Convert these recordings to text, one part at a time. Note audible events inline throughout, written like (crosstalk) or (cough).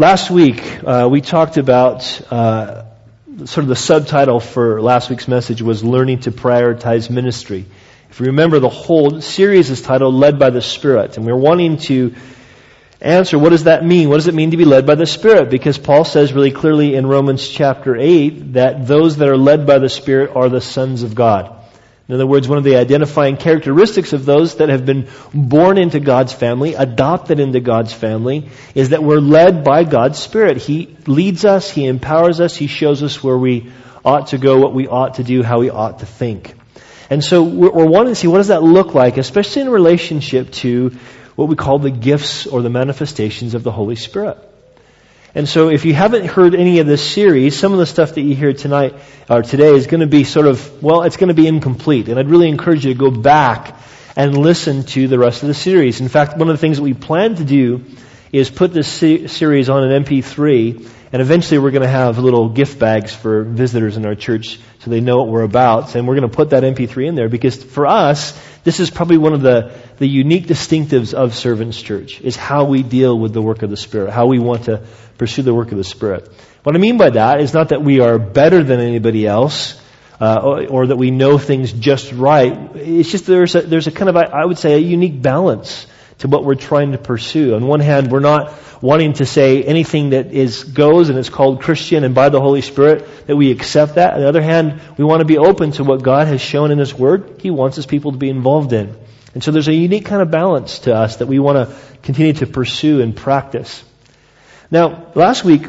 Last week, uh, we talked about uh, sort of the subtitle for last week's message was Learning to Prioritize Ministry. If you remember, the whole series is titled Led by the Spirit, and we're wanting to answer what does that mean? What does it mean to be led by the Spirit? Because Paul says really clearly in Romans chapter 8 that those that are led by the Spirit are the sons of God. In other words, one of the identifying characteristics of those that have been born into God's family, adopted into God's family, is that we're led by God's Spirit. He leads us, He empowers us, He shows us where we ought to go, what we ought to do, how we ought to think. And so we're wanting to see what does that look like, especially in relationship to what we call the gifts or the manifestations of the Holy Spirit. And so if you haven't heard any of this series, some of the stuff that you hear tonight or today is going to be sort of, well, it's going to be incomplete. And I'd really encourage you to go back and listen to the rest of the series. In fact, one of the things that we plan to do is put this series on an MP3 and eventually we're going to have little gift bags for visitors in our church so they know what we're about. And we're going to put that MP3 in there because for us, this is probably one of the, the unique distinctives of Servants Church is how we deal with the work of the Spirit, how we want to pursue the work of the Spirit. What I mean by that is not that we are better than anybody else, uh, or, or, that we know things just right. It's just there's a, there's a kind of, I would say, a unique balance to what we're trying to pursue. On one hand, we're not wanting to say anything that is goes and is called Christian and by the Holy Spirit that we accept that. On the other hand, we want to be open to what God has shown in His Word. He wants His people to be involved in. And so there's a unique kind of balance to us that we want to continue to pursue and practice. Now, last week,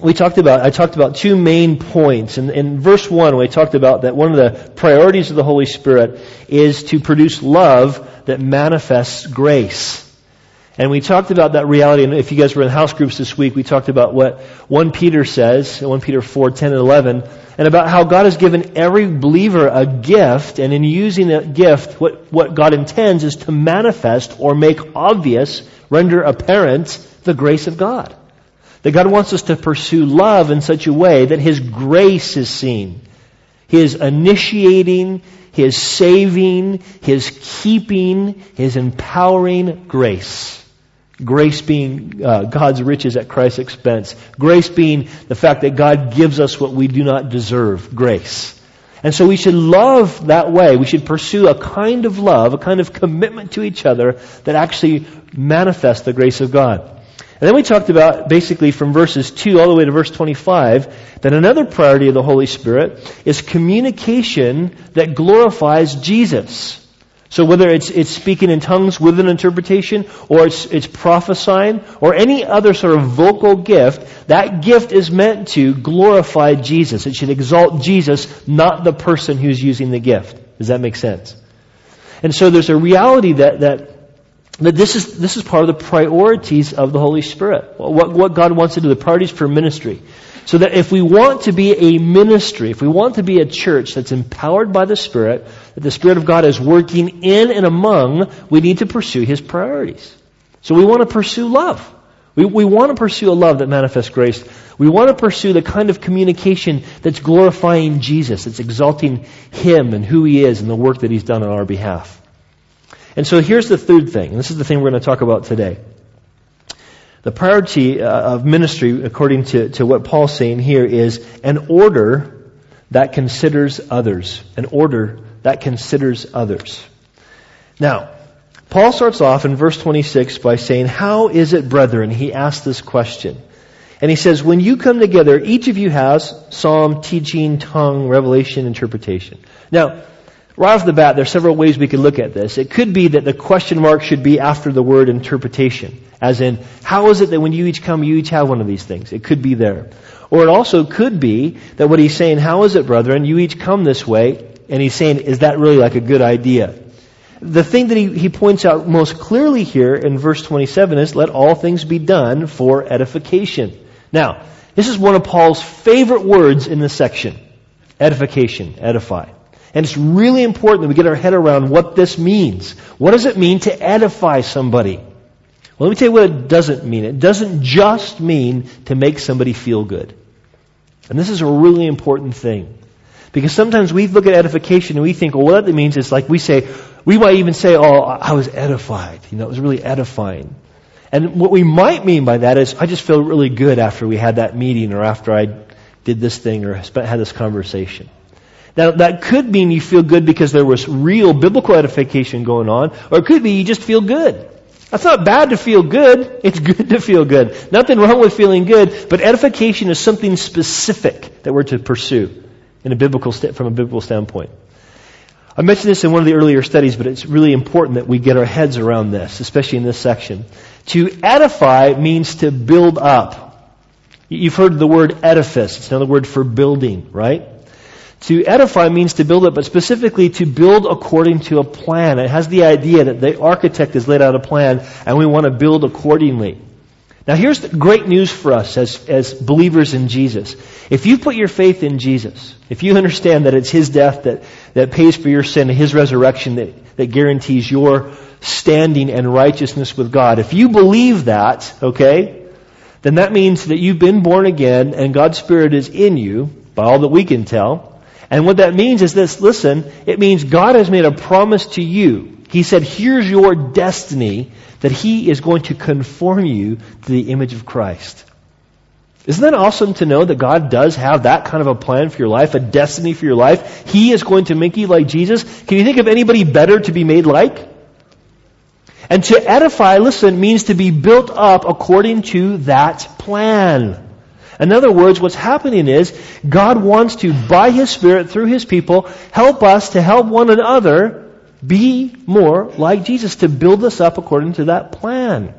we talked about, I talked about two main points. In, in verse 1, we talked about that one of the priorities of the Holy Spirit is to produce love that manifests grace. And we talked about that reality, and if you guys were in house groups this week, we talked about what 1 Peter says, 1 Peter 4, 10 and 11, and about how God has given every believer a gift, and in using that gift, what, what God intends is to manifest or make obvious, render apparent, the grace of God. That God wants us to pursue love in such a way that His grace is seen. His initiating, His saving, His keeping, His empowering grace. Grace being uh, God's riches at Christ's expense. Grace being the fact that God gives us what we do not deserve. Grace. And so we should love that way. We should pursue a kind of love, a kind of commitment to each other that actually manifests the grace of God. And then we talked about basically from verses 2 all the way to verse 25 that another priority of the Holy Spirit is communication that glorifies Jesus. So whether it's, it's speaking in tongues with an interpretation, or it's, it's prophesying, or any other sort of vocal gift, that gift is meant to glorify Jesus. It should exalt Jesus, not the person who's using the gift. Does that make sense? And so there's a reality that, that that this is, this is part of the priorities of the Holy Spirit. What, what God wants to do, the priorities for ministry. So that if we want to be a ministry, if we want to be a church that's empowered by the Spirit, that the Spirit of God is working in and among, we need to pursue His priorities. So we want to pursue love. We, we want to pursue a love that manifests grace. We want to pursue the kind of communication that's glorifying Jesus, that's exalting Him and who He is and the work that He's done on our behalf. And so here's the third thing, and this is the thing we're going to talk about today. The priority uh, of ministry, according to, to what Paul's saying here, is an order that considers others. An order that considers others. Now, Paul starts off in verse 26 by saying, How is it, brethren? He asks this question. And he says, When you come together, each of you has psalm, teaching, tongue, revelation, interpretation. Now, Right off the bat, there are several ways we could look at this. It could be that the question mark should be after the word interpretation. As in, how is it that when you each come, you each have one of these things? It could be there. Or it also could be that what he's saying, how is it, brethren, you each come this way, and he's saying, is that really like a good idea? The thing that he, he points out most clearly here in verse 27 is, let all things be done for edification. Now, this is one of Paul's favorite words in this section. Edification, edify. And it's really important that we get our head around what this means. What does it mean to edify somebody? Well, let me tell you what it doesn't mean. It doesn't just mean to make somebody feel good. And this is a really important thing. Because sometimes we look at edification and we think, well, what that means is like we say, we might even say, oh, I was edified. You know, it was really edifying. And what we might mean by that is, I just feel really good after we had that meeting or after I did this thing or had this conversation. Now, that could mean you feel good because there was real biblical edification going on, or it could be you just feel good. That's not bad to feel good. It's good to feel good. Nothing wrong with feeling good, but edification is something specific that we're to pursue in a biblical, from a biblical standpoint. I mentioned this in one of the earlier studies, but it's really important that we get our heads around this, especially in this section. To edify means to build up. You've heard the word edifice. It's another word for building, right? To edify means to build up, but specifically to build according to a plan. It has the idea that the architect has laid out a plan and we want to build accordingly. Now here's the great news for us as, as believers in Jesus. If you put your faith in Jesus, if you understand that it's His death that, that pays for your sin and His resurrection that, that guarantees your standing and righteousness with God, if you believe that, okay, then that means that you've been born again and God's Spirit is in you, by all that we can tell. And what that means is this, listen, it means God has made a promise to you. He said, here's your destiny that He is going to conform you to the image of Christ. Isn't that awesome to know that God does have that kind of a plan for your life, a destiny for your life? He is going to make you like Jesus. Can you think of anybody better to be made like? And to edify, listen, means to be built up according to that plan. In other words, what's happening is God wants to, by His Spirit, through His people, help us to help one another be more like Jesus, to build us up according to that plan.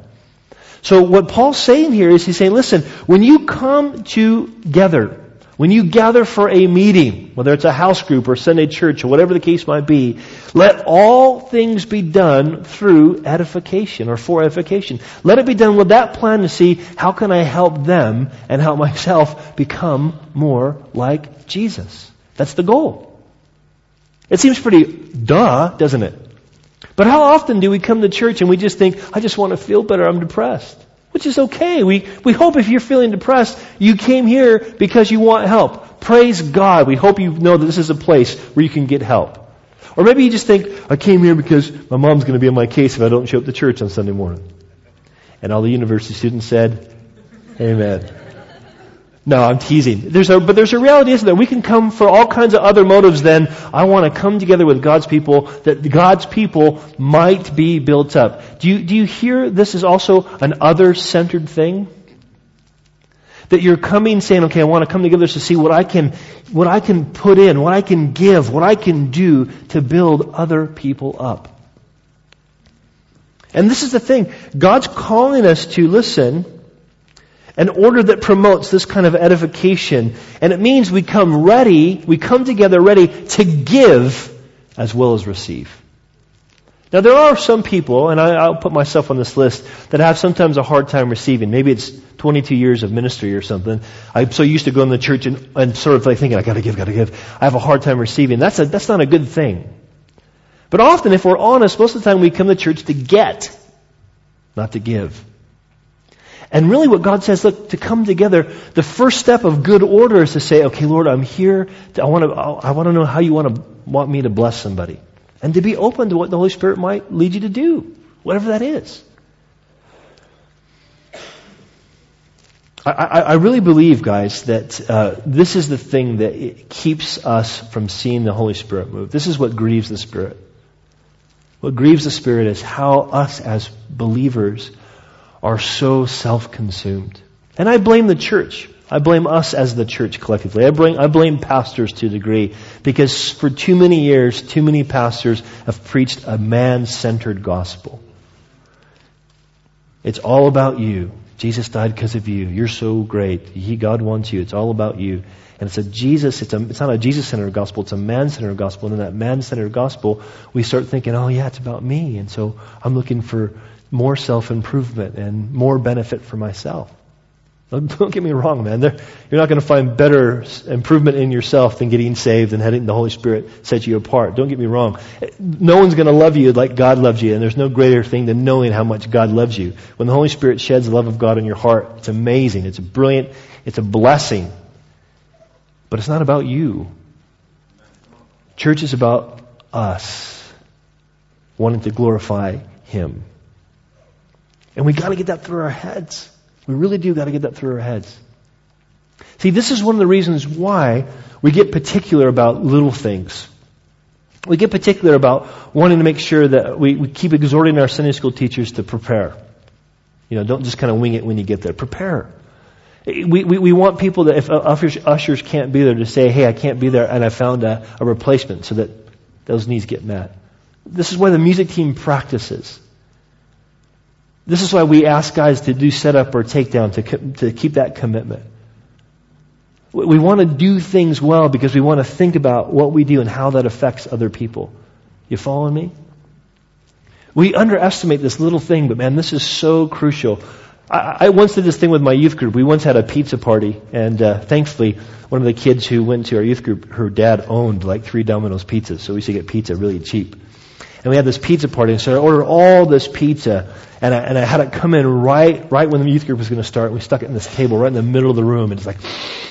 So what Paul's saying here is he's saying, listen, when you come together, when you gather for a meeting, whether it's a house group or Sunday church or whatever the case might be, let all things be done through edification or for edification. Let it be done with that plan to see how can I help them and help (laughs) myself become more like Jesus. That's the goal. It seems pretty duh, doesn't it? But how often do we come to church and we just think, I just want to feel better, I'm depressed? Which is okay. We, we hope if you're feeling depressed, you came here because you want help. Praise God. We hope you know that this is a place where you can get help. Or maybe you just think, I came here because my mom's going to be on my case if I don't show up to church on Sunday morning. And all the university students said, Amen. No, I'm teasing. There's a, but there's a reality, isn't there? We can come for all kinds of other motives than I want to come together with God's people, that God's people might be built up. Do you, do you hear this is also an other-centered thing? That you're coming saying, okay, I want to come together to see what I can, what I can put in, what I can give, what I can do to build other people up. And this is the thing. God's calling us to listen an order that promotes this kind of edification. And it means we come ready, we come together ready to give as well as receive. Now there are some people, and I, will put myself on this list, that have sometimes a hard time receiving. Maybe it's 22 years of ministry or something. I'm so used to going to church and, and sort of like thinking, I gotta give, gotta give. I have a hard time receiving. That's a, that's not a good thing. But often, if we're honest, most of the time we come to church to get, not to give. And really what God says, look, to come together, the first step of good order is to say, okay, Lord, I'm here. To, I want to, I want to know how you want to, want me to bless somebody. And to be open to what the Holy Spirit might lead you to do, whatever that is. I, I, really believe, guys, that uh, this is the thing that keeps us from seeing the Holy Spirit move. This is what grieves the Spirit. What grieves the Spirit is how us as believers are so self-consumed. And I blame the church. I blame us as the church collectively. I blame, I blame pastors to a degree because for too many years, too many pastors have preached a man-centered gospel. It's all about you. Jesus died because of you. You're so great. He, God wants you. It's all about you. And it's a Jesus, it's, a, it's not a Jesus-centered gospel, it's a man-centered gospel. And in that man-centered gospel, we start thinking, oh yeah, it's about me. And so I'm looking for more self-improvement and more benefit for myself. Don't (laughs) get me wrong, man. you're not going to find better improvement in yourself than getting saved and having the Holy Spirit set you apart. Don't get me wrong. No one's going to love you like God loves you, and there's no greater thing than knowing how much God loves you. When the Holy Spirit sheds the love of God in your heart, it's amazing. It's brilliant. It's a blessing. But it's not about you. Church is about us wanting to glorify Him. And we gotta get that through our heads. We really do gotta get that through our heads. See, this is one of the reasons why we get particular about little things. We get particular about wanting to make sure that we, we keep exhorting our Sunday school teachers to prepare. You know, don't just kind of wing it when you get there. Prepare. We, we, we want people that if ushers, ushers can't be there to say, hey, I can't be there and I found a, a replacement so that those needs get met. This is why the music team practices. This is why we ask guys to do setup or takedown to, to keep that commitment. We want to do things well because we want to think about what we do and how that affects other people. You following me? We underestimate this little thing, but man, this is so crucial. I, I once did this thing with my youth group. We once had a pizza party, and uh, thankfully, one of the kids who went to our youth group, her dad owned like three Domino's pizzas, so we used to get pizza really cheap. And we had this pizza party, and so I ordered all this pizza, and I, and I had it come in right, right when the youth group was going to start. We stuck it in this table right in the middle of the room, and it's like,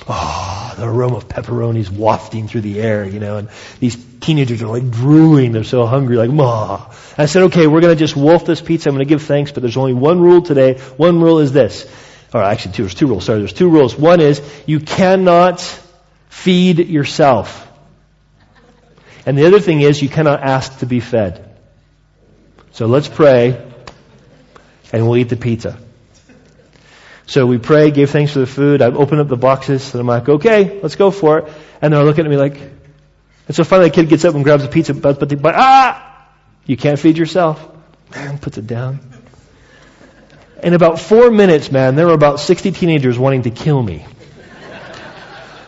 oh, the aroma of pepperonis wafting through the air, you know, and these teenagers are like drooling. They're so hungry, like, ma. And I said, okay, we're going to just wolf this pizza. I'm going to give thanks, but there's only one rule today. One rule is this. Or actually, two, there's two rules. Sorry, there's two rules. One is you cannot feed yourself. And the other thing is you cannot ask to be fed. So let's pray and we'll eat the pizza. So we pray, gave thanks for the food. I open up the boxes and I'm like, okay, let's go for it. And they're looking at me like, and so finally the kid gets up and grabs a pizza, but, but, but ah, you can't feed yourself. Man, puts it down. In about four minutes, man, there were about 60 teenagers wanting to kill me.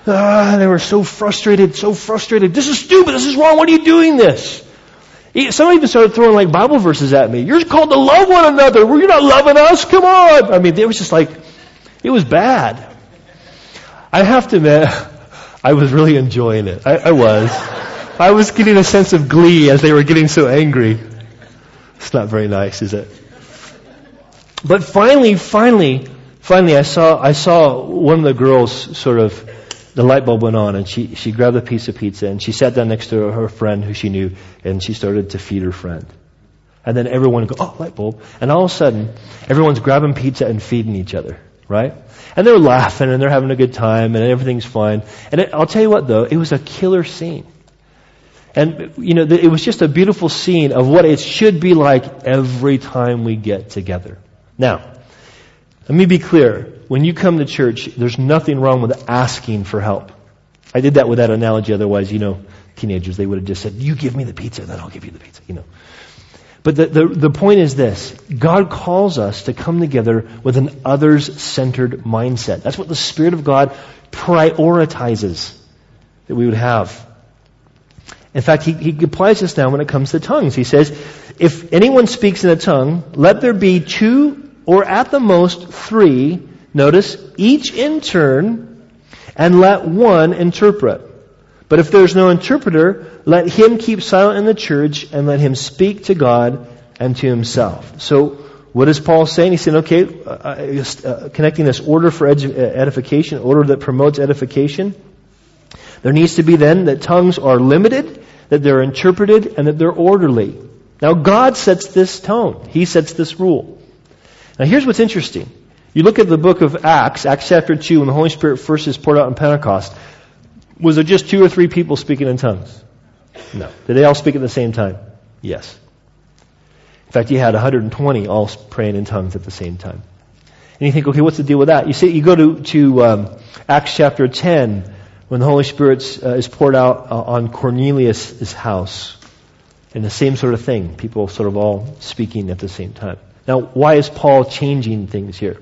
Ah, they were so frustrated, so frustrated. This is stupid. This is wrong. What are you doing this? Some even started throwing like Bible verses at me. You're called to love one another. You're not loving us. Come on. I mean, it was just like, it was bad. I have to admit, (laughs) I was really enjoying it. I, I was. I was getting a sense of glee as they were getting so angry. It's not very nice, is it? But finally, finally, finally, I saw, I saw one of the girls sort of the light bulb went on and she, she grabbed a piece of pizza and she sat down next to her her friend who she knew and she started to feed her friend. And then everyone go, oh, light bulb. And all of a sudden, everyone's grabbing pizza and feeding each other, right? And they're laughing and they're having a good time and everything's fine. And it, I'll tell you what though, it was a killer scene. And, you know, it was just a beautiful scene of what it should be like every time we get together. Now, let me be clear when you come to church, there's nothing wrong with asking for help. I did that with that analogy, otherwise, you know, teenagers, they would have just said, you give me the pizza, then I'll give you the pizza, you know. But the, the, the point is this. God calls us to come together with an others-centered mindset. That's what the Spirit of God prioritizes that we would have. In fact, he, he applies this now when it comes to tongues. He says, if anyone speaks in a tongue, let there be two or at the most three Notice, each in turn, and let one interpret. But if there's no interpreter, let him keep silent in the church and let him speak to God and to himself. So, what is Paul saying? He's saying, okay, uh, uh, uh connecting this order for edu- uh, edification, order that promotes edification. There needs to be then that tongues are limited, that they're interpreted, and that they're orderly. Now, God sets this tone. He sets this rule. Now, here's what's interesting. You look at the book of Acts, Acts chapter 2, when the Holy Spirit first is poured out in Pentecost. Was there just two or three people speaking in tongues? No. Did they all speak at the same time? Yes. In fact, you had 120 all praying in tongues at the same time. And you think, okay, what's the deal with that? You see, you go to, to um, Acts chapter 10, when the Holy Spirit uh, is poured out uh, on Cornelius' house. And the same sort of thing. People sort of all speaking at the same time. Now, why is Paul changing things here?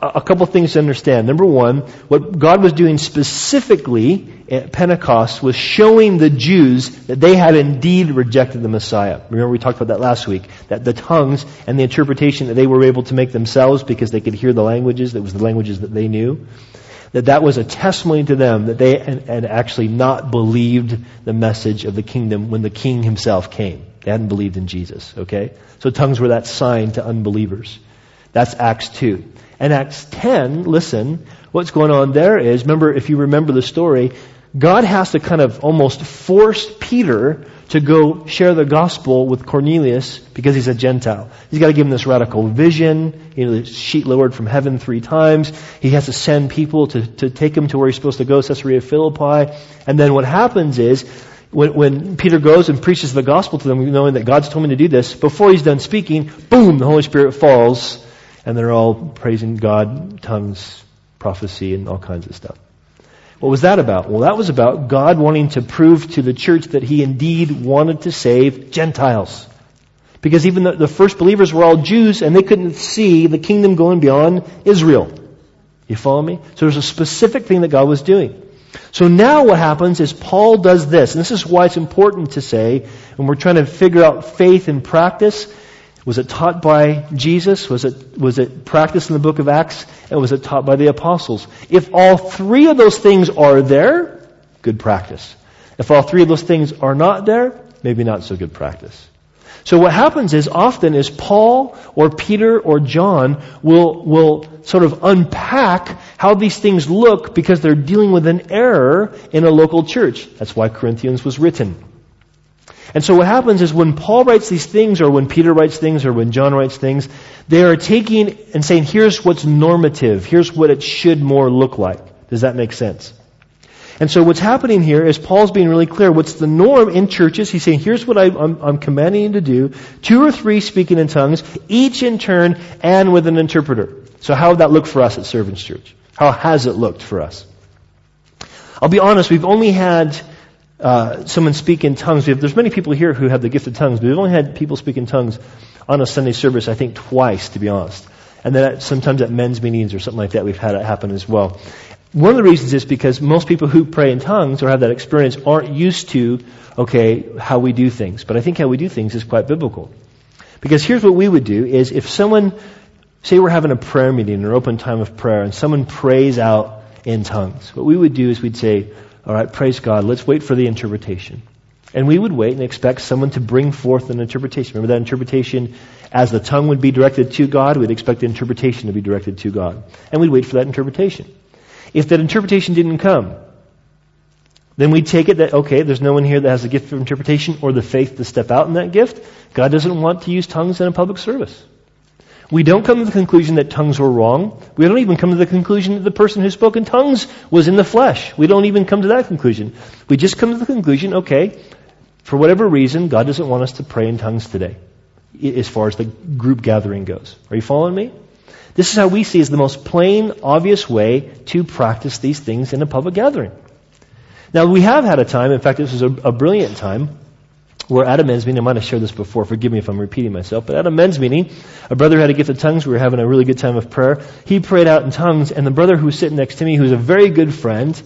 a couple things to understand. Number one, what God was doing specifically at Pentecost was showing the Jews that they had indeed rejected the Messiah. Remember we talked about that last week, that the tongues and the interpretation that they were able to make themselves because they could hear the languages, that was the languages that they knew, that that was a testimony to them that they had actually not believed the message of the kingdom when the king himself came. They hadn't believed in Jesus, okay? So tongues were that sign to unbelievers. That's Acts 2. And Acts 10, listen, what's going on there is, remember, if you remember the story, God has to kind of almost force Peter to go share the gospel with Cornelius because he's a Gentile. He's got to give him this radical vision. You know, the sheet lowered from heaven three times. He has to send people to, to take him to where he's supposed to go, Caesarea Philippi. And then what happens is, when, when Peter goes and preaches the gospel to them, knowing that God's told me to do this, before he's done speaking, boom, the Holy Spirit falls, and they're all praising God, tongues, prophecy, and all kinds of stuff. What was that about? Well, that was about God wanting to prove to the church that He indeed wanted to save Gentiles. Because even the, the first believers were all Jews and they couldn't see the kingdom going beyond Israel. You follow me? So there's a specific thing that God was doing. So now what happens is Paul does this, and this is why it's important to say, when we're trying to figure out faith in practice, was it taught by Jesus? Was it, was it practiced in the book of Acts? And was it taught by the apostles? If all three of those things are there, good practice. If all three of those things are not there, maybe not so good practice. So what happens is often is Paul or Peter or John will, will sort of unpack how these things look because they're dealing with an error in a local church. That's why Corinthians was written. And so what happens is when Paul writes these things, or when Peter writes things, or when John writes things, they are taking and saying, here's what's normative. Here's what it should more look like. Does that make sense? And so what's happening here is Paul's being really clear. What's the norm in churches? He's saying, here's what I, am commanding you to do. Two or three speaking in tongues, each in turn and with an interpreter. So how would that look for us at Servants Church? How has it looked for us? I'll be honest, we've only had uh, someone speak in tongues. Have, there's many people here who have the gift of tongues, but we've only had people speak in tongues on a Sunday service, I think twice, to be honest. And then sometimes at men's meetings or something like that, we've had it happen as well. One of the reasons is because most people who pray in tongues or have that experience aren't used to, okay, how we do things. But I think how we do things is quite biblical. Because here's what we would do is if someone, say we're having a prayer meeting or open time of prayer and someone prays out in tongues, what we would do is we'd say, all right, praise God. Let's wait for the interpretation. And we would wait and expect someone to bring forth an interpretation. Remember that interpretation, as the tongue would be directed to God, we'd expect the interpretation to be directed to God. And we'd wait for that interpretation. If that interpretation didn't come, then we'd take it that, okay, there's no one here that has the gift of interpretation or the faith to step out in that gift. God doesn't want to use tongues in a public service. We don't come to the conclusion that tongues were wrong. We don't even come to the conclusion that the person who spoke in tongues was in the flesh. We don't even come to that conclusion. We just come to the conclusion, okay, for whatever reason, God doesn't want us to pray in tongues today, as far as the group gathering goes. Are you following me? This is how we see as the most plain, obvious way to practice these things in a public gathering. Now, we have had a time, in fact, this was a, a brilliant time, we're at a men's meeting. I might have shared this before. Forgive me if I'm repeating myself. But at a men's meeting, a brother had a gift of tongues. We were having a really good time of prayer. He prayed out in tongues, and the brother who was sitting next to me, who was a very good friend,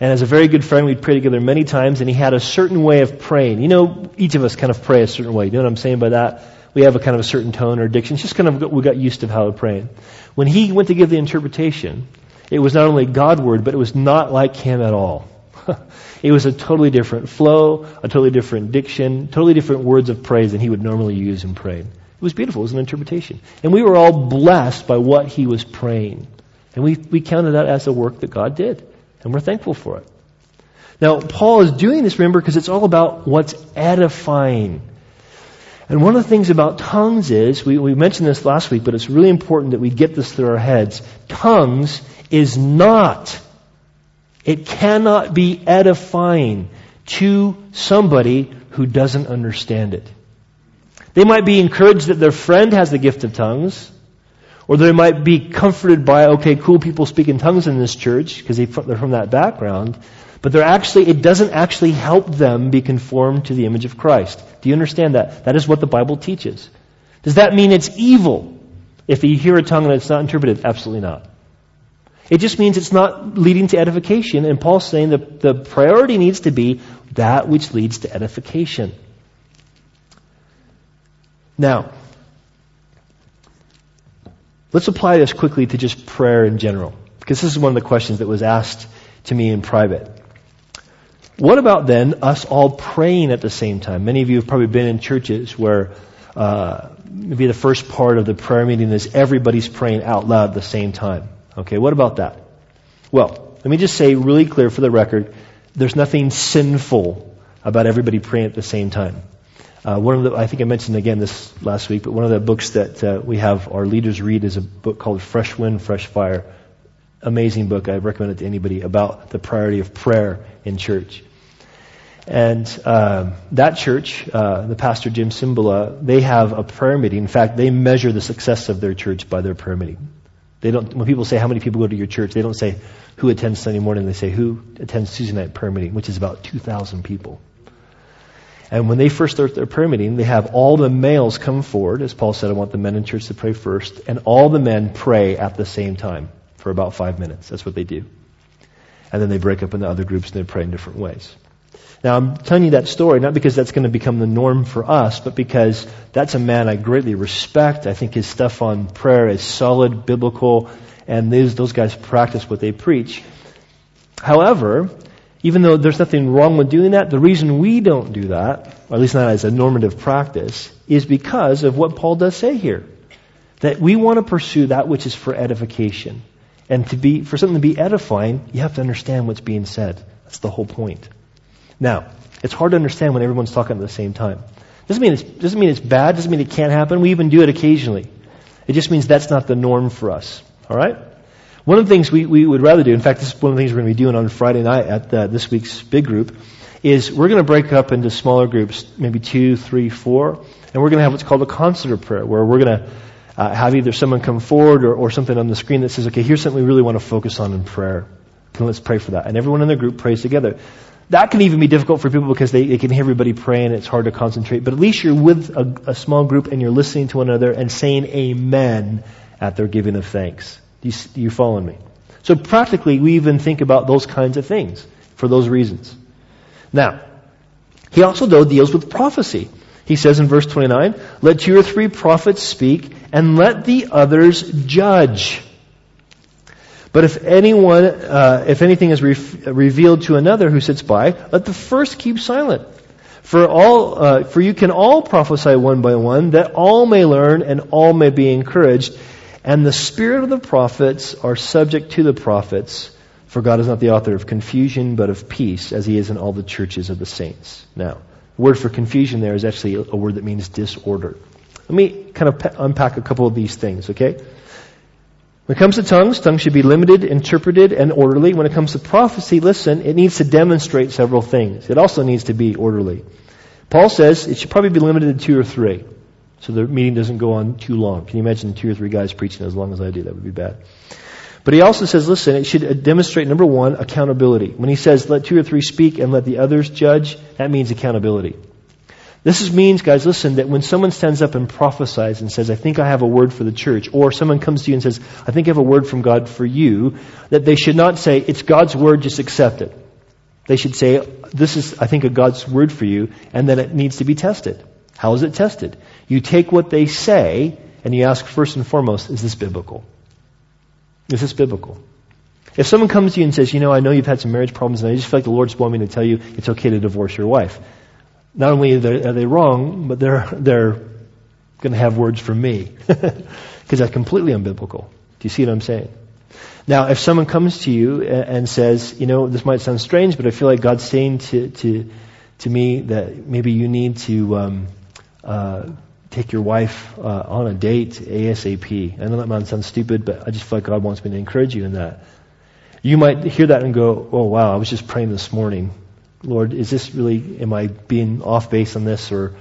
and as a very good friend, we'd pray together many times, and he had a certain way of praying. You know, each of us kind of pray a certain way. You know what I'm saying by that? We have a kind of a certain tone or diction. It's just kind of, we got used to how to pray. When he went to give the interpretation, it was not only God word, but it was not like him at all. (laughs) It was a totally different flow, a totally different diction, totally different words of praise than he would normally use in praying. It was beautiful. It was an interpretation. And we were all blessed by what he was praying. And we, we counted that as a work that God did. And we're thankful for it. Now, Paul is doing this, remember, because it's all about what's edifying. And one of the things about tongues is, we, we mentioned this last week, but it's really important that we get this through our heads. Tongues is not it cannot be edifying to somebody who doesn't understand it. They might be encouraged that their friend has the gift of tongues, or they might be comforted by, okay, cool people speak in tongues in this church because they're from that background, but they're actually, it doesn't actually help them be conformed to the image of Christ. Do you understand that? That is what the Bible teaches. Does that mean it's evil if you hear a tongue and it's not interpreted? Absolutely not. It just means it's not leading to edification, and Paul's saying that the priority needs to be that which leads to edification. Now, let's apply this quickly to just prayer in general, because this is one of the questions that was asked to me in private. What about then us all praying at the same time? Many of you have probably been in churches where uh, maybe the first part of the prayer meeting is everybody's praying out loud at the same time. Okay, what about that? Well, let me just say really clear for the record there's nothing sinful about everybody praying at the same time. Uh, one of the, I think I mentioned again this last week, but one of the books that uh, we have our leaders read is a book called Fresh Wind, Fresh Fire. Amazing book. I recommend it to anybody about the priority of prayer in church. And uh, that church, uh, the pastor Jim Cymbala, they have a prayer meeting. In fact, they measure the success of their church by their prayer meeting. They don't. When people say how many people go to your church, they don't say who attends Sunday morning. They say who attends Tuesday night prayer meeting, which is about two thousand people. And when they first start their prayer meeting, they have all the males come forward. As Paul said, I want the men in church to pray first. And all the men pray at the same time for about five minutes. That's what they do. And then they break up into other groups and they pray in different ways. Now, I'm telling you that story not because that's going to become the norm for us, but because that's a man I greatly respect. I think his stuff on prayer is solid, biblical, and those, those guys practice what they preach. However, even though there's nothing wrong with doing that, the reason we don't do that, or at least not as a normative practice, is because of what Paul does say here. That we want to pursue that which is for edification. And to be, for something to be edifying, you have to understand what's being said. That's the whole point. Now, it's hard to understand when everyone's talking at the same time. Doesn't mean it's, doesn't mean it's bad, doesn't mean it can't happen. We even do it occasionally. It just means that's not the norm for us. Alright? One of the things we, we would rather do, in fact, this is one of the things we're going to be doing on Friday night at uh, this week's big group, is we're going to break up into smaller groups, maybe two, three, four, and we're going to have what's called a concert of prayer, where we're going to uh, have either someone come forward or, or something on the screen that says, okay, here's something we really want to focus on in prayer. And let's pray for that. And everyone in the group prays together. That can even be difficult for people because they, they can hear everybody praying. And it's hard to concentrate. But at least you're with a, a small group and you're listening to one another and saying amen at their giving of thanks. Do you, do you follow me? So practically, we even think about those kinds of things for those reasons. Now, he also, though, deals with prophecy. He says in verse 29, let two or three prophets speak and let the others judge. But if anyone, uh, if anything is re- revealed to another who sits by, let the first keep silent. For all, uh, for you can all prophesy one by one, that all may learn and all may be encouraged. And the spirit of the prophets are subject to the prophets, for God is not the author of confusion, but of peace, as he is in all the churches of the saints. Now, the word for confusion there is actually a word that means disorder. Let me kind of unpack a couple of these things, okay? When it comes to tongues, tongues should be limited, interpreted, and orderly. When it comes to prophecy, listen, it needs to demonstrate several things. It also needs to be orderly. Paul says it should probably be limited to two or three. So the meeting doesn't go on too long. Can you imagine two or three guys preaching as long as I do? That would be bad. But he also says, listen, it should uh, demonstrate, number one, accountability. When he says, let two or three speak and let the others judge, that means accountability. This is, means, guys, listen, that when someone stands up and prophesies and says, I think I have a word for the church, or someone comes to you and says, I think I have a word from God for you, that they should not say, it's God's word, just accept it. They should say, this is, I think, a God's word for you, and then it needs to be tested. How is it tested? You take what they say and you ask first and foremost, is this biblical? Is this biblical? If someone comes to you and says, you know, I know you've had some marriage problems and I just feel like the Lord's wanting me to tell you it's okay to divorce your wife. Not only are they, wrong, but they're, they're going to have words from me. (laughs) Because that's completely unbiblical. Do you see what I'm saying? Now, if someone comes to you and says, you know, this might sound strange, but I feel like God's saying to, to, to me that maybe you need to, um, uh, take your wife uh, on a date ASAP. I know that might sound stupid, but I just feel like God wants me to encourage you in that. You might hear that and go, oh wow, I was just praying this morning. Lord, is this really, am I being off base on this or,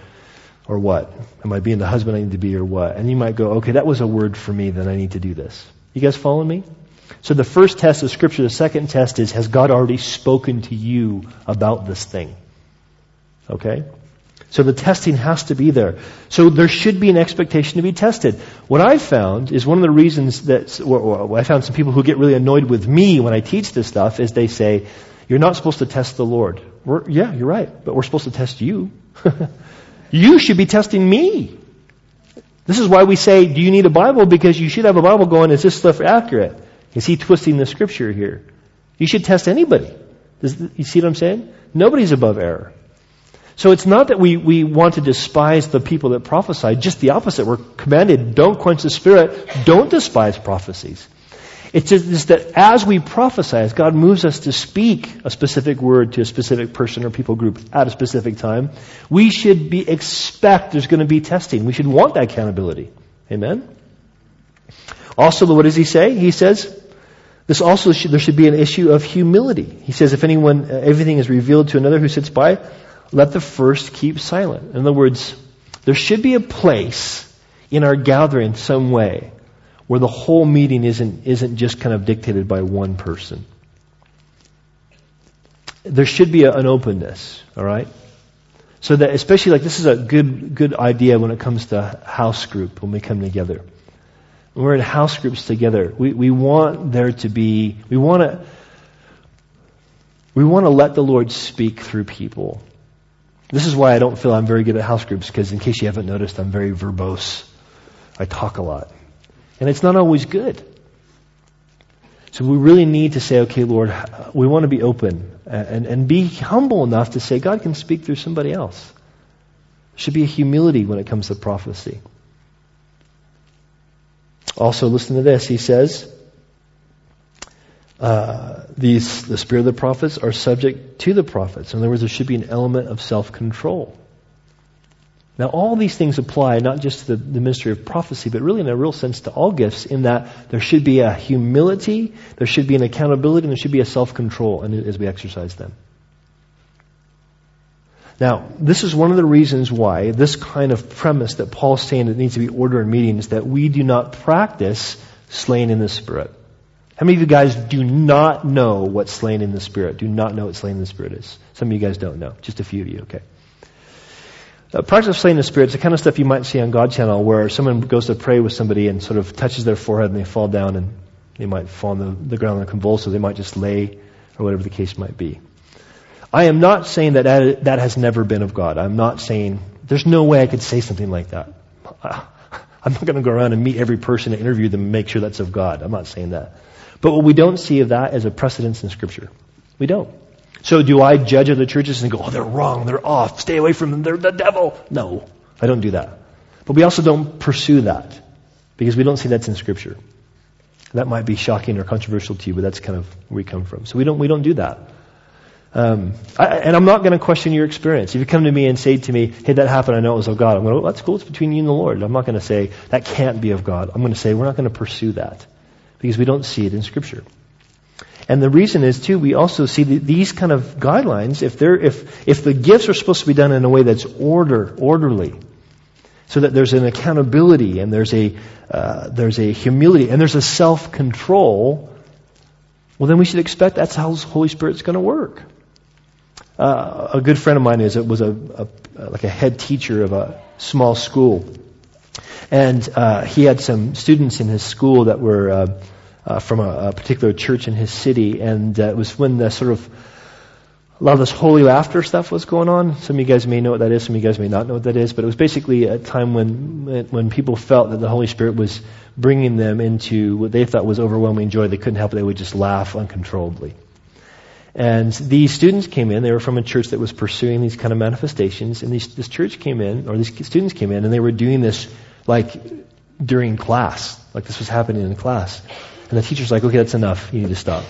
or what? Am I being the husband I need to be or what? And you might go, okay, that was a word for me, then I need to do this. You guys following me? So the first test of scripture, the second test is, has God already spoken to you about this thing? Okay? So the testing has to be there. So there should be an expectation to be tested. What I found is one of the reasons that, or I found some people who get really annoyed with me when I teach this stuff is they say, you're not supposed to test the Lord. We're, yeah, you're right, but we're supposed to test you. (laughs) you should be testing me. This is why we say, do you need a Bible? Because you should have a Bible going, is this stuff accurate? Is he twisting the scripture here? You should test anybody. Does, you see what I'm saying? Nobody's above error. So it's not that we, we want to despise the people that prophesy, just the opposite. We're commanded, don't quench the spirit, don't despise prophecies. It's just that as we prophesy, as God moves us to speak a specific word to a specific person or people group at a specific time, we should be expect there's going to be testing. We should want that accountability. Amen? Also, what does he say? He says, this also should, there should be an issue of humility. He says, if anyone, uh, everything is revealed to another who sits by, let the first keep silent. In other words, there should be a place in our gathering some way where the whole meeting isn't, isn't just kind of dictated by one person. There should be a, an openness, all right? So that, especially like this is a good, good idea when it comes to house group when we come together. When we're in house groups together, we, we want there to be, we want to, we want to let the Lord speak through people. This is why I don't feel I'm very good at house groups, because in case you haven't noticed, I'm very verbose. I talk a lot. And it's not always good. So we really need to say, okay, Lord, we want to be open and, and be humble enough to say, God can speak through somebody else. There should be a humility when it comes to prophecy. Also, listen to this. He says, uh, these, the spirit of the prophets are subject to the prophets. In other words, there should be an element of self-control. Now, all these things apply not just to the, the, ministry of prophecy, but really in a real sense to all gifts, in that there should be a humility, there should be an accountability, and there should be a self-control as we exercise them. Now, this is one of the reasons why this kind of premise that Paul's saying that needs to be order in meetings, is that we do not practice slaying in the Spirit. How many of you guys do not know what slain in the Spirit? Do not know what slain in the Spirit is? Some of you guys don't know. Just a few of you, okay. Uh, practice of the spirit is the kind of stuff you might see on God channel where someone goes to pray with somebody and sort of touches their forehead and they fall down and they might fall on the, the ground and convulse or they might just lay or whatever the case might be. I am not saying that that has never been of God. I'm not saying, there's no way I could say something like that. (laughs) I'm not going to go around and meet every person and interview them and make sure that's of God. I'm not saying that. But what we don't see of that is a precedence in Scripture. We don't. So do I judge other churches and go, oh, they're wrong, they're off, stay away from them, they're the devil? No, I don't do that. But we also don't pursue that because we don't see that's in Scripture. That might be shocking or controversial to you, but that's kind of where we come from. So we don't, we don't do that. Um, I, and I'm not going to question your experience. If you come to me and say to me, hey, that happened, I know it was of God, I'm going, oh, that's cool, it's between you and the Lord. I'm not going to say, that can't be of God. I'm going to say, we're not going to pursue that because we don't see it in Scripture. And the reason is too, we also see that these kind of guidelines, if they're, if, if the gifts are supposed to be done in a way that's order, orderly, so that there's an accountability and there's a, uh, there's a humility and there's a self-control, well then we should expect that's how the Holy Spirit's to work. Uh, a good friend of mine is was a, a, like a head teacher of a small school, and uh, he had some students in his school that were uh, uh, from a, a, particular church in his city, and uh, it was when the sort of a lot of this holy laughter stuff was going on. Some of you guys may know what that is. Some of you guys may not know what that is. But it was basically a time when when people felt that the Holy Spirit was bringing them into what they thought was overwhelming joy. They couldn't help it. They would just laugh uncontrollably. And these students came in. They were from a church that was pursuing these kind of manifestations. And these, this church came in, or these students came in, and they were doing this like during class. Like this was happening in class. And the teacher's like, okay, that's enough. You need to stop.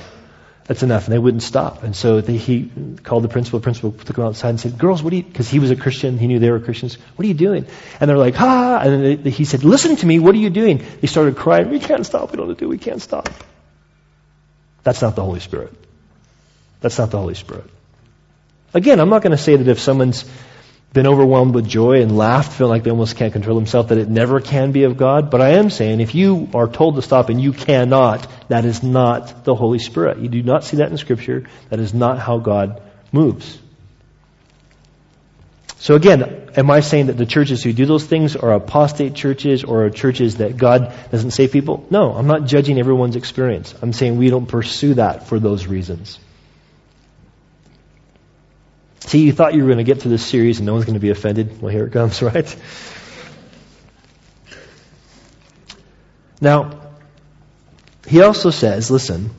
That's enough. And they wouldn't stop. And so they, he called the principal. The principal took them outside and said, girls, what are you, because he was a Christian. He knew they were Christians. What are you doing? And they're like, ha! And then they, he said, listen to me. What are you doing? They started crying. We can't stop. We don't know what to do. We can't stop. That's not the Holy Spirit. That's not the Holy Spirit. Again, I'm not going to say that if someone's been overwhelmed with joy and laughed, feeling like they almost can't control themselves, that it never can be of God. But I am saying if you are told to stop and you cannot, that is not the Holy Spirit. You do not see that in Scripture. That is not how God moves. So again, am I saying that the churches who do those things are apostate churches or are churches that God doesn't save people? No, I'm not judging everyone's experience. I'm saying we don't pursue that for those reasons. See, you thought you were going to get through this series and no one's going to be offended. Well, here it comes, (laughs) right? Now, he also says, listen,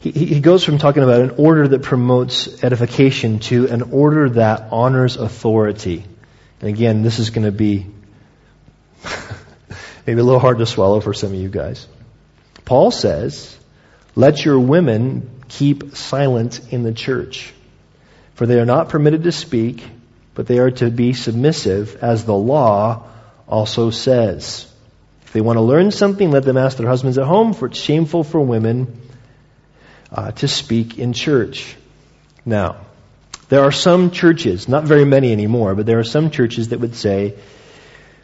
he, he goes from talking about an order that promotes edification to an order that honors authority. And again, this is going to be (laughs) Maybe a little hard to swallow for some of you guys. Paul says, let your women keep silent in the church, for they are not permitted to speak, but they are to be submissive, as the law also says. If they want to learn something, let them ask their husbands at home, for it's shameful for women uh, to speak in church. Now, there are some churches, not very many anymore, but there are some churches that would say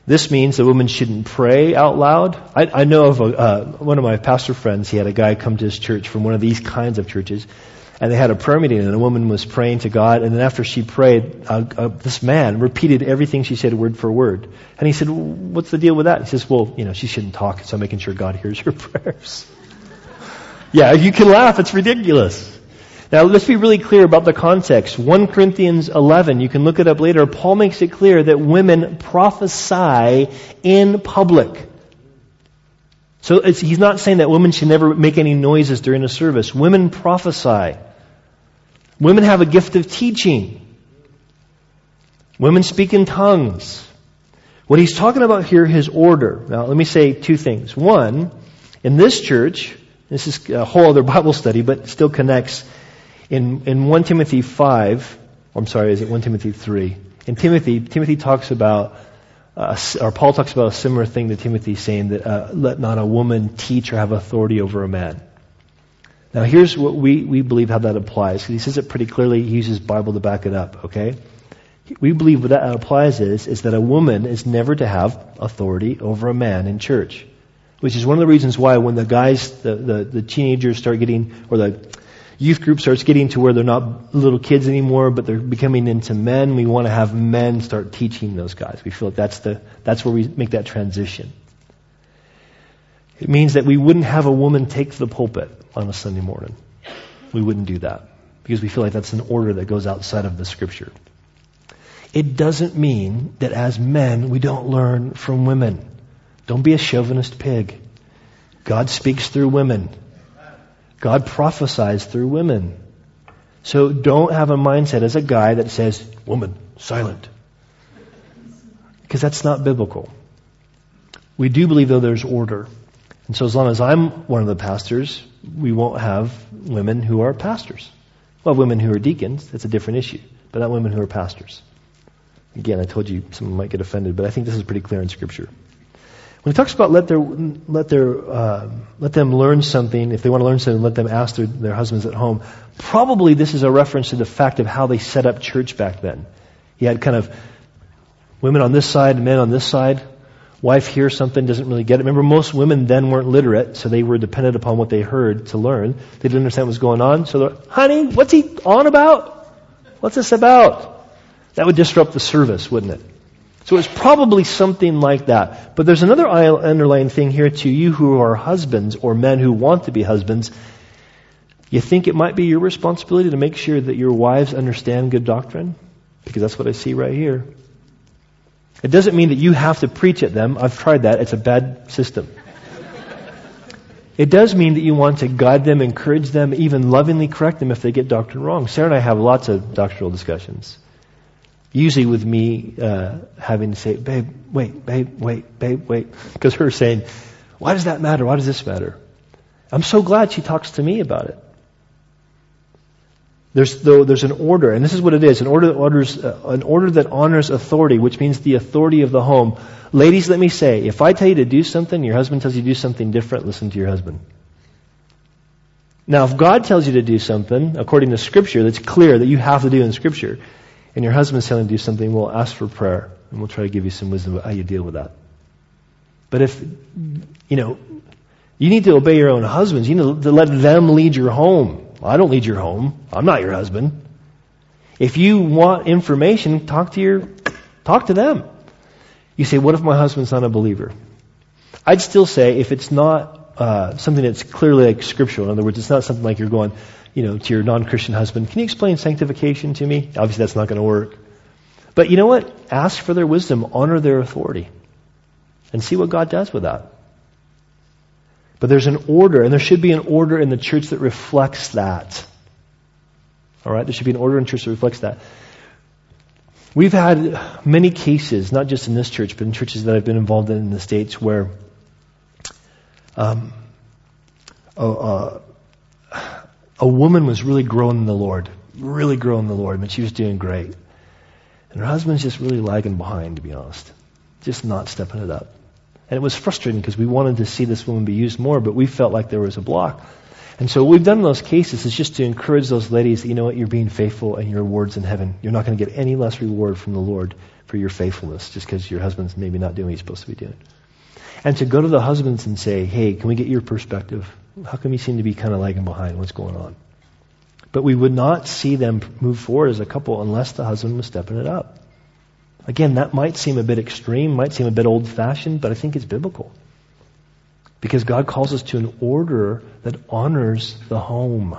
this means a woman shouldn't pray out loud. I, I know of a, uh, one of my pastor friends. He had a guy come to his church from one of these kinds of churches, and they had a prayer meeting, and a woman was praying to God. And then after she prayed, uh, uh, this man repeated everything she said word for word. And he said, "What's the deal with that?" He says, "Well, you know, she shouldn't talk, so I'm making sure God hears her (laughs) prayers." (laughs) yeah, you can laugh. It's ridiculous. Now let's be really clear about the context. 1 Corinthians 11, you can look it up later. Paul makes it clear that women prophesy in public. So he's not saying that women should never make any noises during a service. Women prophesy. Women have a gift of teaching. Women speak in tongues. What he's talking about here is order. Now let me say two things. One, in this church, this is a whole other (laughs) Bible study, but still connects in, in 1 Timothy 5, I'm sorry, is it 1 Timothy 3? In Timothy, Timothy talks about, uh, or Paul talks about a similar thing to Timothy saying that uh, let not a woman teach or have authority over a man. Now here's what we, we believe how that applies. He says it pretty clearly. He uses Bible to back it up, okay? We believe what that applies is, is that a woman is never to have authority over a man in church. Which is one of the reasons why when the guys, the, the, the teenagers start getting, or the youth group starts getting to where they're not little kids anymore, but they're becoming into men, we want to have men start teaching those guys. We feel like that's the, that's where we make that transition. It means that we wouldn't have a woman take the pulpit on a Sunday morning. We wouldn't do that because we feel like that's an order that goes outside of the scripture. It doesn't mean that as men we don't learn from women. Don't be a chauvinist pig. God speaks through women. God prophesies through women. So don't have a mindset as a guy that says, woman, silent. Because that's not biblical. We do believe though there's order. And so as long as I'm one of the pastors, we won't have women who are pastors. Well, women who are deacons, that's a different issue, but not women who are pastors. Again, I told you someone might get offended, but I think this is pretty clear in scripture. When he talks about let their let their uh, let them learn something, if they want to learn something, let them ask their, their husbands at home. Probably this is a reference to the fact of how they set up church back then. He had kind of women on this side, men on this side. Wife hears something, doesn't really get it. Remember, most women then weren't literate, so they were dependent upon what they heard to learn. They didn't understand what was going on, so they're, honey, what's he on about? What's this about? That would disrupt the service, wouldn't it? So it's probably something like that. But there's another underlying thing here to you who are husbands or men who want to be husbands. You think it might be your responsibility to make sure that your wives understand good doctrine? Because that's what I see right here. It doesn't mean that you have to preach at them. I've tried that. It's a bad system. It does mean that you want to guide them, encourage them, even lovingly correct them if they get doctrine wrong. Sarah and I have lots of doctrinal discussions. Usually with me uh, having to say, babe, wait, babe, wait, babe, wait. Because her saying, why does that matter? Why does this matter? I'm so glad she talks to me about it. There's, though, there's an order, and this is what it is, an order that orders, uh, an order that honors authority, which means the authority of the home. Ladies, let me say, if I tell you to do something, your husband tells you to do something different, listen to your husband. Now, if God tells you to do something, according to Scripture, that's clear that you have to do in Scripture, and your husband's telling you to do something, we'll ask for prayer and we'll try to give you some wisdom about how you deal with that. But if, you know, you need to obey your own husbands. You need to let them lead your home. I don't lead your home. I'm not your husband. If you want information, talk to your, talk to them. You say, what if my husband's not a believer? I'd still say if it's not uh, something that's clearly like scriptural, in other words, it's not something like you're going, you know, to your non-Christian husband, can you explain sanctification to me? Obviously that's not going to work. But you know what? Ask for their wisdom, honor their authority, and see what God does with that. But there's an order, and there should be an order in the church that reflects that. Alright? There should be an order in church that reflects that. We've had many cases, not just in this church, but in churches that I've been involved in in the States, where Um, a, a woman was really growing in the Lord, really growing in the Lord, but she was doing great. And her husband's just really lagging behind, to be honest. Just not stepping it up. And it was frustrating because we wanted to see this woman be used more, but we felt like there was a block. And so what we've done in those cases is just to encourage those ladies that, you know what, you're being faithful and your reward's in heaven. You're not going to get any less reward from the Lord for your faithfulness just because your husband's maybe not doing what he's supposed to be doing. And to go to the husbands and say, hey, can we get your perspective? How come you seem to be kind of lagging behind? What's going on? But we would not see them move forward as a couple unless the husband was stepping it up. Again, that might seem a bit extreme, might seem a bit old fashioned, but I think it's biblical. Because God calls us to an order that honors the home.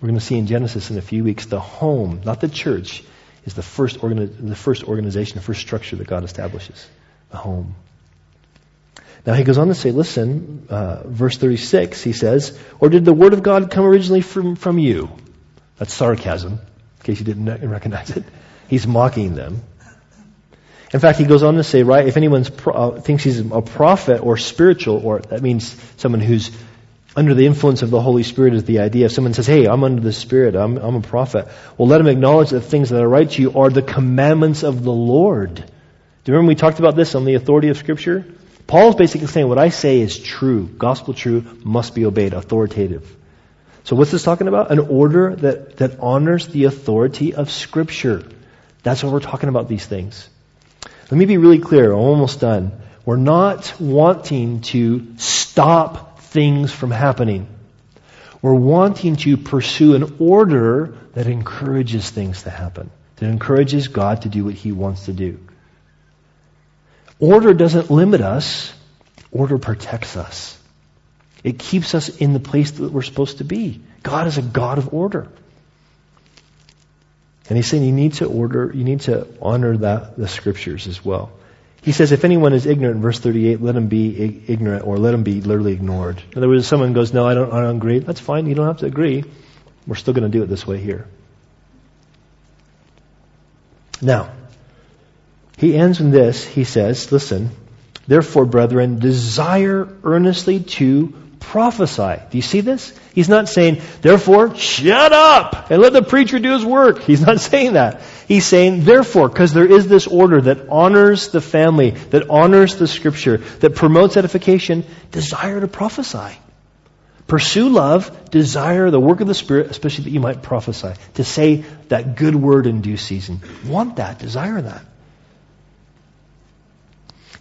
We're going to see in Genesis in a few weeks the home, not the church, is the first, organi- the first organization, the first structure that God establishes. The home. Now he goes on to say, listen, uh, verse 36, he says, or did the word of God come originally from, from you? That's sarcasm, in case you didn't recognize it. He's mocking them. In fact, he goes on to say, right, if anyone uh, thinks he's a prophet or spiritual, or that means someone who's under the influence of the Holy Spirit is the idea. If someone says, hey, I'm under the Spirit, I'm, I'm a prophet, well, let him acknowledge that the things that I write to you are the commandments of the Lord. Do you remember we talked about this on the authority of Scripture? Paul's basically saying what I say is true. Gospel true must be obeyed, authoritative. So what's this talking about? An order that, that honors the authority of Scripture. That's what we're talking about these things. Let me be really clear. I'm almost done. We're not wanting to stop things from happening. We're wanting to pursue an order that encourages things to happen, that encourages God to do what He wants to do. Order doesn't limit us. Order protects us. It keeps us in the place that we're supposed to be. God is a God of order. And he's saying you need to order, you need to honor that, the scriptures as well. He says, if anyone is ignorant, verse 38, let him be ignorant or let him be literally ignored. In other words, someone goes, no, I don't, I don't agree. That's fine. You don't have to agree. We're still going to do it this way here. Now, he ends in this. He says, listen, therefore, brethren, desire earnestly to prophesy. Do you see this? He's not saying, therefore, shut up and let the preacher do his work. (laughs) He's not saying that. He's saying, therefore, because there is this order that honors the family, that honors the scripture, that promotes edification, desire to prophesy. Pursue love, desire the work of the Spirit, especially that you might prophesy, to say that good word in due season. Want that, desire that.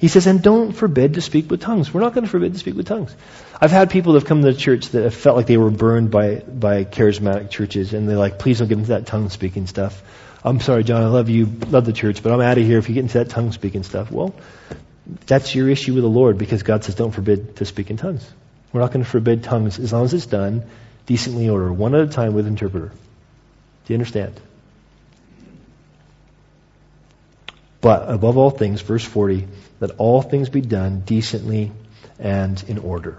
He says, and don't forbid to speak with tongues. We're not going to forbid to speak with tongues. I've had people that have come to the church that have felt like they were burned by, by charismatic churches, and they're like, please don't get into that tongue speaking stuff. I'm sorry, John, I love you, love the church, but I'm out of here if you get into that tongue speaking stuff. Well, that's your issue with the Lord because God says don't forbid to speak in tongues. We're not going to forbid tongues as long as it's done decently ordered, one at a time with interpreter. Do you understand? But above all things, verse 40, that all things be done decently and in order.